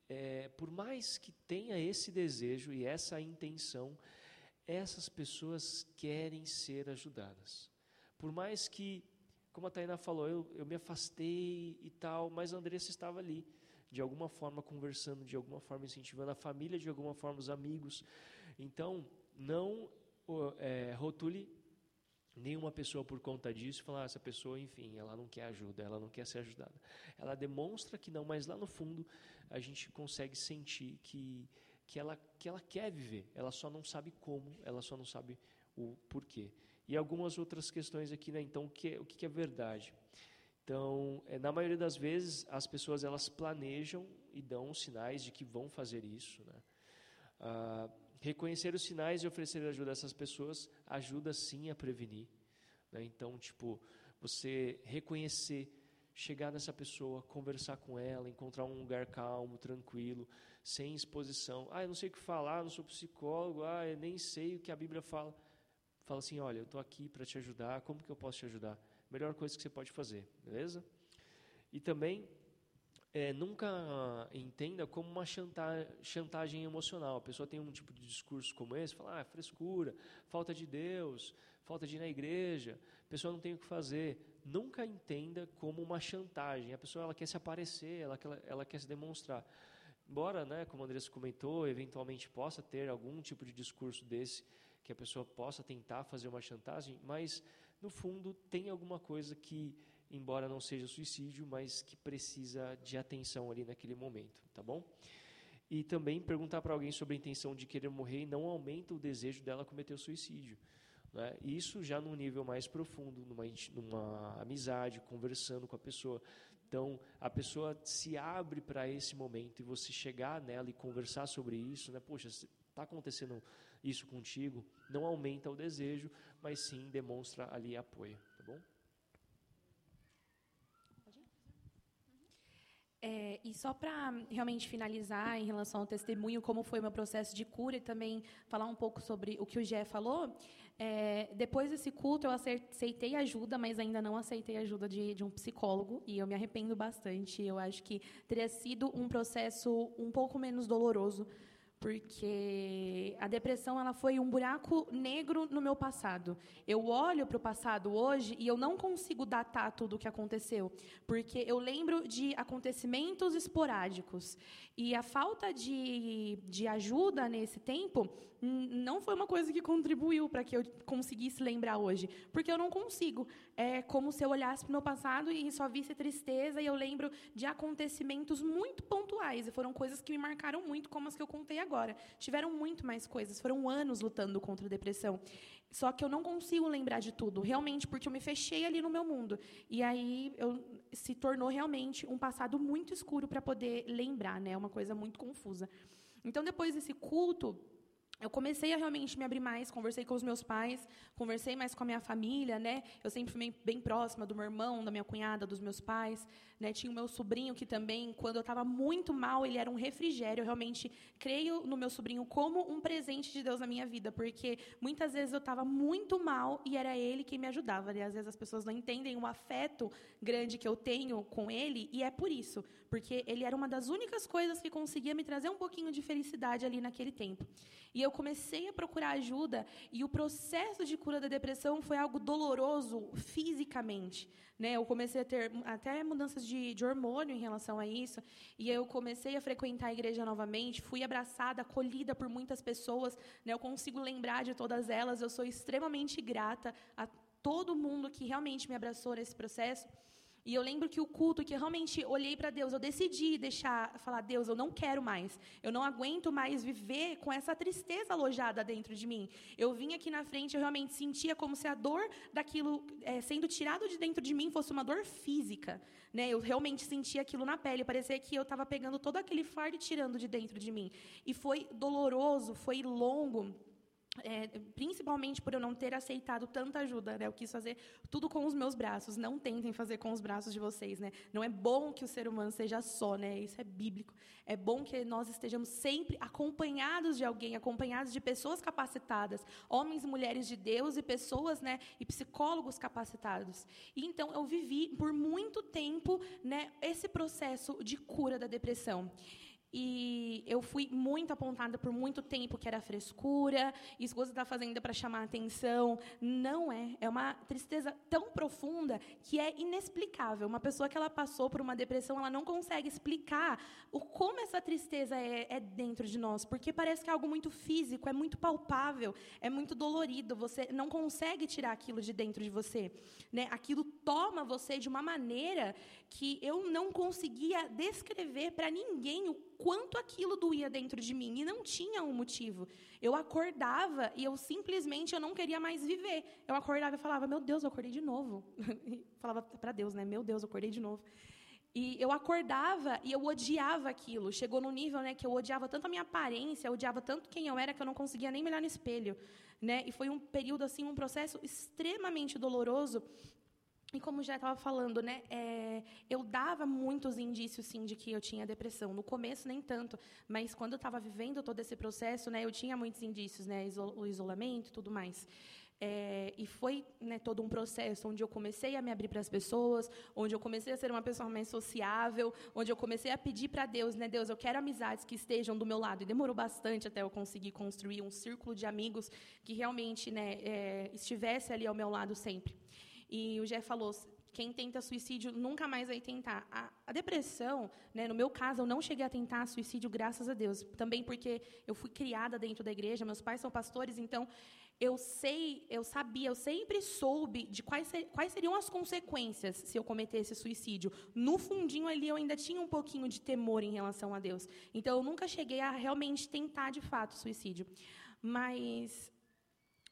é, por mais que tenha esse desejo e essa intenção, essas pessoas querem ser ajudadas. Por mais que, como a Taina falou, eu, eu me afastei e tal, mas a Andressa estava ali, de alguma forma conversando, de alguma forma incentivando a família, de alguma forma os amigos. Então, não é, rotule nenhuma pessoa por conta disso, falar ah, essa pessoa, enfim, ela não quer ajuda, ela não quer ser ajudada. Ela demonstra que não, mas lá no fundo a gente consegue sentir que que ela que ela quer viver, ela só não sabe como, ela só não sabe o porquê. E algumas outras questões aqui, né? Então, o que o que é verdade? Então, é, na maioria das vezes, as pessoas elas planejam e dão sinais de que vão fazer isso, né? Ah, reconhecer os sinais e oferecer ajuda a essas pessoas ajuda sim a prevenir. Né? Então, tipo, você reconhecer, chegar nessa pessoa, conversar com ela, encontrar um lugar calmo, tranquilo, sem exposição. Ah, eu não sei o que falar, não sou psicólogo, ah, eu nem sei o que a Bíblia fala. Fala assim, olha, eu estou aqui para te ajudar, como que eu posso te ajudar? Melhor coisa que você pode fazer, beleza? E também é, nunca entenda como uma chantagem, emocional. A pessoa tem um tipo de discurso como esse, fala, ah, frescura, falta de Deus, falta de ir na igreja, a pessoa não tem o que fazer. Nunca entenda como uma chantagem. A pessoa ela quer se aparecer, ela, ela, ela quer se demonstrar. Embora, né, como a Andressa comentou, eventualmente possa ter algum tipo de discurso desse, que a pessoa possa tentar fazer uma chantagem, mas, no fundo, tem alguma coisa que embora não seja suicídio, mas que precisa de atenção ali naquele momento, tá bom? E também perguntar para alguém sobre a intenção de querer morrer não aumenta o desejo dela cometer o suicídio. Né? Isso já num nível mais profundo, numa, numa amizade, conversando com a pessoa. Então, a pessoa se abre para esse momento e você chegar nela e conversar sobre isso, né? Poxa, está acontecendo isso contigo, não aumenta o desejo, mas sim demonstra ali apoio, tá bom? É, e só para realmente finalizar em relação ao testemunho, como foi o meu processo de cura e também falar um pouco sobre o que o Gé falou, é, depois desse culto, eu aceitei ajuda, mas ainda não aceitei ajuda de, de, um psicólogo, e eu me arrependo bastante. Eu acho que teria sido um processo um pouco menos doloroso, porque a depressão ela foi um buraco negro no meu passado. Eu olho para o passado hoje e eu não consigo datar tudo o que aconteceu, porque eu lembro de acontecimentos esporádicos e a falta de, de ajuda nesse tempo não foi uma coisa que contribuiu para que eu conseguisse lembrar hoje, porque eu não consigo. É como se eu olhasse para o meu passado e só visse tristeza, e eu lembro de acontecimentos muito pontuais, e foram coisas que me marcaram muito, como as que eu contei agora. Tiveram muito mais coisas, foram anos lutando contra a depressão. Só que eu não consigo lembrar de tudo, realmente, porque eu me fechei ali no meu mundo. E aí eu, se tornou realmente um passado muito escuro para poder lembrar, né? Uma coisa muito confusa. Então, depois desse culto, eu comecei a realmente me abrir mais, conversei com os meus pais, conversei mais com a minha família, né? Eu sempre fui bem, próxima do meu irmão, da minha cunhada, dos meus pais, né? Tinha o meu sobrinho que também, quando eu estava muito mal, ele era um refrigério. Eu realmente creio no meu sobrinho como um presente de Deus na minha vida, porque muitas vezes eu estava muito mal e era ele quem me ajudava. E às vezes as pessoas não entendem o afeto grande que eu tenho com ele, e é por isso, porque ele era uma das únicas coisas que conseguia me trazer um pouquinho de felicidade ali naquele tempo. E eu comecei a procurar ajuda, e o processo de cura da depressão foi algo doloroso fisicamente. Né? Eu comecei a ter até mudanças de, de hormônio em relação a isso, e eu comecei a frequentar a igreja novamente, fui abraçada, acolhida por muitas pessoas, né? eu consigo lembrar de todas elas, eu sou extremamente grata a todo mundo que realmente me abraçou nesse processo. E eu lembro que o culto, que eu realmente olhei para Deus, eu decidi deixar, falar, Deus, eu não quero mais. Eu não aguento mais viver com essa tristeza alojada dentro de mim. Eu vim aqui na frente, eu realmente sentia como se a dor daquilo é, sendo tirado de dentro de mim fosse uma dor física. Né? Eu realmente sentia aquilo na pele. Parecia que eu estava pegando todo aquele fardo e tirando de dentro de mim. E foi doloroso, foi longo. É, principalmente por eu não ter aceitado tanta ajuda, né? Eu quis fazer tudo com os meus braços. Não tentem fazer com os braços de vocês, né? Não é bom que o ser humano seja só, né? Isso é bíblico. É bom que nós estejamos sempre acompanhados de alguém, acompanhados de pessoas capacitadas, homens e mulheres de Deus e pessoas, né? E psicólogos capacitados. E então eu vivi por muito tempo, né? Esse processo de cura da depressão. E eu fui muito apontada por muito tempo que era frescura, isso você está fazendo para chamar a atenção. Não é. É uma tristeza tão profunda que é inexplicável. Uma pessoa que ela passou por uma depressão, ela não consegue explicar o como essa tristeza é, é dentro de nós, porque parece que é algo muito físico, é muito palpável, é muito dolorido. Você não consegue tirar aquilo de dentro de você. Né? Aquilo toma você de uma maneira que eu não conseguia descrever para ninguém o quanto aquilo doía dentro de mim e não tinha um motivo. Eu acordava e eu simplesmente eu não queria mais viver. Eu acordava e falava: "Meu Deus, eu acordei de novo". falava para Deus, né? "Meu Deus, eu acordei de novo". E eu acordava e eu odiava aquilo. Chegou no nível, né, que eu odiava tanto a minha aparência, eu odiava tanto quem eu era que eu não conseguia nem olhar no espelho, né? E foi um período assim, um processo extremamente doloroso e como já estava falando, né, é, eu dava muitos indícios, sim, de que eu tinha depressão. No começo, nem tanto, mas quando eu estava vivendo todo esse processo, né, eu tinha muitos indícios, né, o isolamento tudo mais. É, e foi né, todo um processo onde eu comecei a me abrir para as pessoas, onde eu comecei a ser uma pessoa mais sociável, onde eu comecei a pedir para Deus, né, Deus, eu quero amizades que estejam do meu lado. E demorou bastante até eu conseguir construir um círculo de amigos que realmente né, é, estivesse ali ao meu lado sempre. E o Jeff falou, quem tenta suicídio nunca mais vai tentar. A, a, depressão, né, no meu caso, eu não cheguei a tentar suicídio, graças a Deus. Também porque eu fui criada dentro da igreja, meus pais são pastores, então eu sei, eu sabia, eu sempre soube de quais, ser, quais seriam as consequências se eu cometesse suicídio. No fundinho ali eu ainda tinha um pouquinho de temor em relação a Deus. Então eu nunca cheguei a realmente tentar de fato suicídio. Mas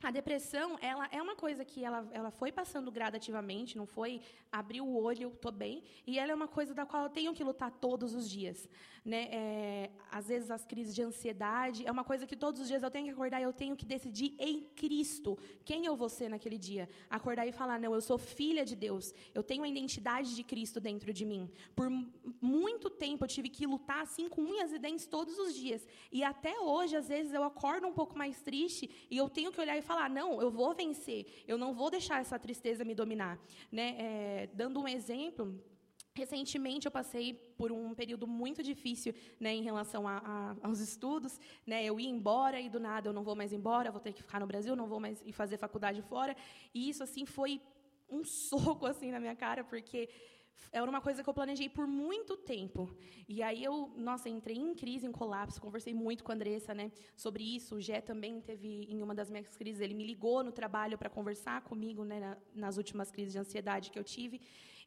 a depressão, ela é uma coisa que ela, ela foi passando gradativamente, não foi abrir o olho, estou bem, e ela é uma coisa da qual eu tenho que lutar todos os dias. Né? É, às vezes, as crises de ansiedade é uma coisa que todos os dias eu tenho que acordar e eu tenho que decidir em Cristo quem eu vou ser naquele dia. Acordar e falar, não, eu sou filha de Deus, eu tenho a identidade de Cristo dentro de mim. Por muito tempo eu tive que lutar assim com unhas e dentes todos os dias. E até hoje, às vezes, eu acordo um pouco mais triste e eu tenho que olhar e falar: não, eu vou vencer, eu não vou deixar essa tristeza me dominar. Né? É, dando um exemplo, Recentemente eu passei por um período muito difícil né, em relação a, a, aos estudos. Né, eu ia embora e do nada eu não vou mais embora, vou ter que ficar no Brasil, não vou mais ir fazer faculdade fora. E isso assim foi um soco assim na minha cara, porque era uma coisa que eu planejei por muito tempo. E aí eu, nossa, entrei em crise, em colapso, conversei muito com a Andressa, né, sobre isso. O Gé também teve em uma das minhas crises, ele me ligou no trabalho para conversar comigo, né, nas últimas crises de ansiedade que eu tive.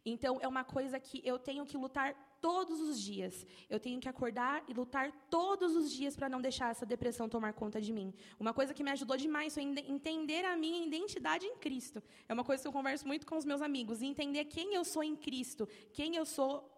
Então é uma coisa que eu tenho que lutar todos os dias. Eu tenho que acordar e lutar todos os dias para não deixar essa depressão tomar conta de mim. Uma coisa que me ajudou demais foi entender a minha identidade em Cristo. É uma coisa que eu converso muito com os meus amigos, entender quem eu sou em Cristo, quem eu sou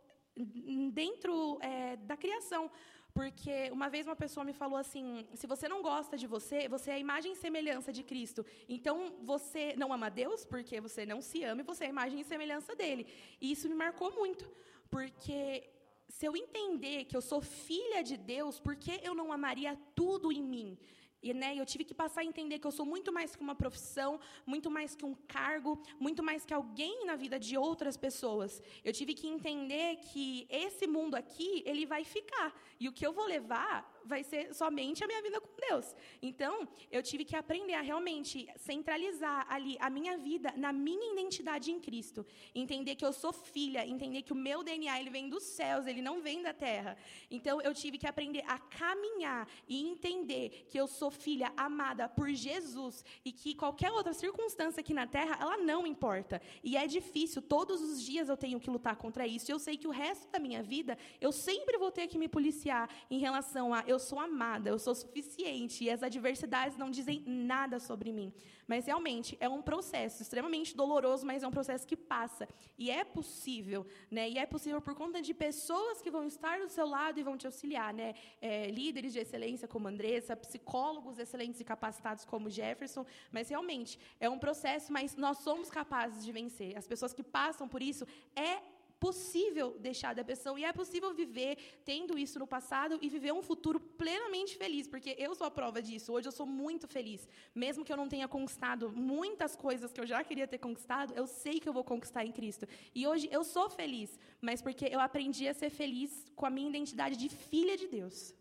dentro é, da criação. Porque uma vez uma pessoa me falou assim: se você não gosta de você, você é a imagem e semelhança de Cristo. Então você não ama Deus porque você não se ama e você é a imagem e semelhança dele. E isso me marcou muito. Porque se eu entender que eu sou filha de Deus, por que eu não amaria tudo em mim? E né, eu tive que passar a entender que eu sou muito mais que uma profissão, muito mais que um cargo, muito mais que alguém na vida de outras pessoas. Eu tive que entender que esse mundo aqui, ele vai ficar. E o que eu vou levar vai ser somente a minha vida com Deus. Então, eu tive que aprender a realmente centralizar ali a minha vida na minha identidade em Cristo. Entender que eu sou filha, entender que o meu DNA ele vem dos céus, ele não vem da terra. Então, eu tive que aprender a caminhar e entender que eu sou filha amada por Jesus e que qualquer outra circunstância aqui na terra, ela não importa. E é difícil, todos os dias eu tenho que lutar contra isso. Eu sei que o resto da minha vida, eu sempre vou ter que me policiar em relação a eu sou amada, eu sou suficiente e as adversidades não dizem nada sobre mim. Mas realmente é um processo extremamente doloroso, mas é um processo que passa. E é possível, né? E é possível por conta de pessoas que vão estar do seu lado e vão te auxiliar, né? É, líderes de excelência como Andressa, psicólogos excelentes e capacitados como Jefferson. Mas realmente é um processo, mas nós somos capazes de vencer. As pessoas que passam por isso é possível deixar a depressão e é possível viver tendo isso no passado e viver um futuro plenamente feliz, porque eu sou a prova disso. Hoje eu sou muito feliz. Mesmo que eu não tenha conquistado muitas coisas que eu já queria ter conquistado, eu sei que eu vou conquistar em Cristo. E hoje eu sou feliz, mas porque eu aprendi a ser feliz com a minha identidade de filha de Deus.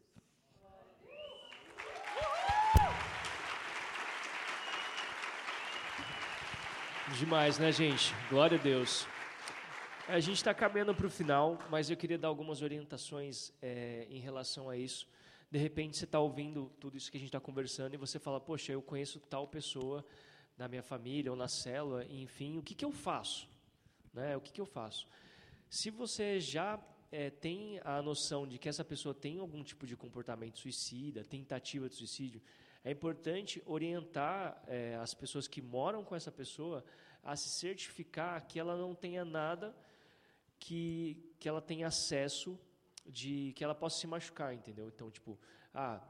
Demais, né, gente? Glória a Deus. A gente está caminhando para o final, mas eu queria dar algumas orientações é, em relação a isso. De repente, você está ouvindo tudo isso que a gente está conversando e você fala, poxa, eu conheço tal pessoa na minha família ou na célula, enfim, o que, que eu faço? Né? O que, que eu faço? Se você já é, tem a noção de que essa pessoa tem algum tipo de comportamento suicida, tentativa de suicídio, é importante orientar é, as pessoas que moram com essa pessoa a se certificar que ela não tenha nada que, que ela tenha acesso de que ela possa se machucar, entendeu? Então, tipo, ah,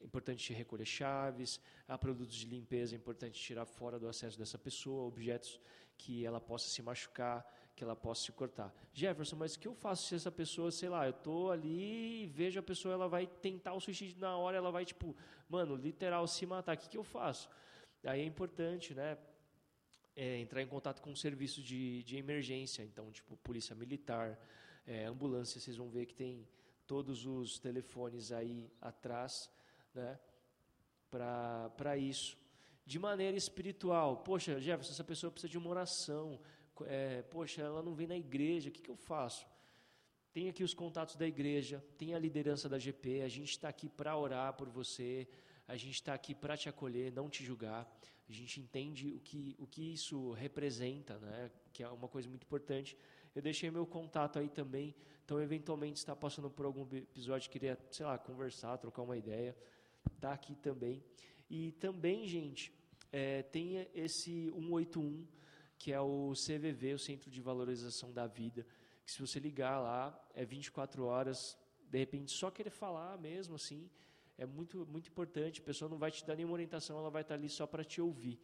é importante recolher chaves, há produtos de limpeza, é importante tirar fora do acesso dessa pessoa, objetos que ela possa se machucar, que ela possa se cortar. Jefferson, mas o que eu faço se essa pessoa, sei lá, eu tô ali e vejo a pessoa, ela vai tentar o suicídio na hora, ela vai, tipo, mano, literal, se matar, o que, que eu faço? Aí é importante, né, é, entrar em contato com serviços de, de emergência, então, tipo, polícia militar, é, ambulância, vocês vão ver que tem todos os telefones aí atrás, né, para isso. De maneira espiritual, poxa, Jefferson, essa pessoa precisa de uma oração, é, poxa, ela não vem na igreja, o que, que eu faço? Tem aqui os contatos da igreja, tem a liderança da GP, a gente está aqui para orar por você, a gente está aqui para te acolher, não te julgar a gente entende o que, o que isso representa, né? que é uma coisa muito importante. Eu deixei meu contato aí também, então eventualmente está passando por algum episódio, queria, sei lá, conversar, trocar uma ideia, tá aqui também. E também, gente, é, tem esse 181, que é o CVV, o Centro de Valorização da Vida, que se você ligar lá, é 24 horas, de repente só querer falar mesmo assim, é muito, muito importante, a pessoa não vai te dar nenhuma orientação, ela vai estar ali só para te ouvir,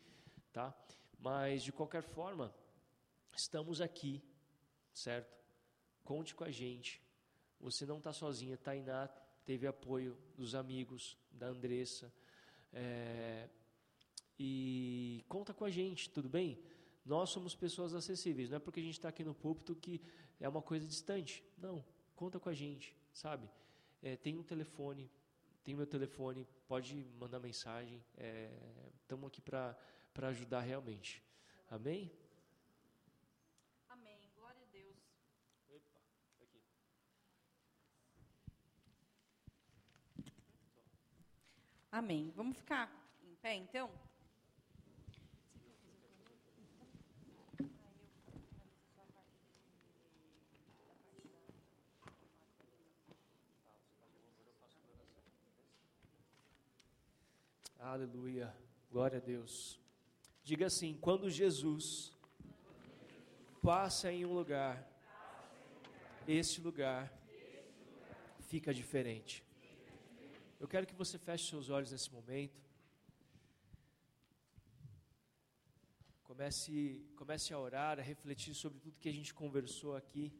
tá? Mas, de qualquer forma, estamos aqui, certo? Conte com a gente, você não está sozinha, Tainá teve apoio dos amigos, da Andressa, é, e conta com a gente, tudo bem? Nós somos pessoas acessíveis, não é porque a gente está aqui no púlpito que é uma coisa distante. Não, conta com a gente, sabe? É, tem um telefone, tem o meu telefone, pode mandar mensagem. Estamos é, aqui para ajudar realmente. Amém? Amém. Glória a Deus. Epa, aqui. Amém. Vamos ficar em pé então? Aleluia. Glória a Deus. Diga assim: quando Jesus passa em um lugar, esse lugar fica diferente. Eu quero que você feche seus olhos nesse momento. Comece, comece a orar, a refletir sobre tudo que a gente conversou aqui.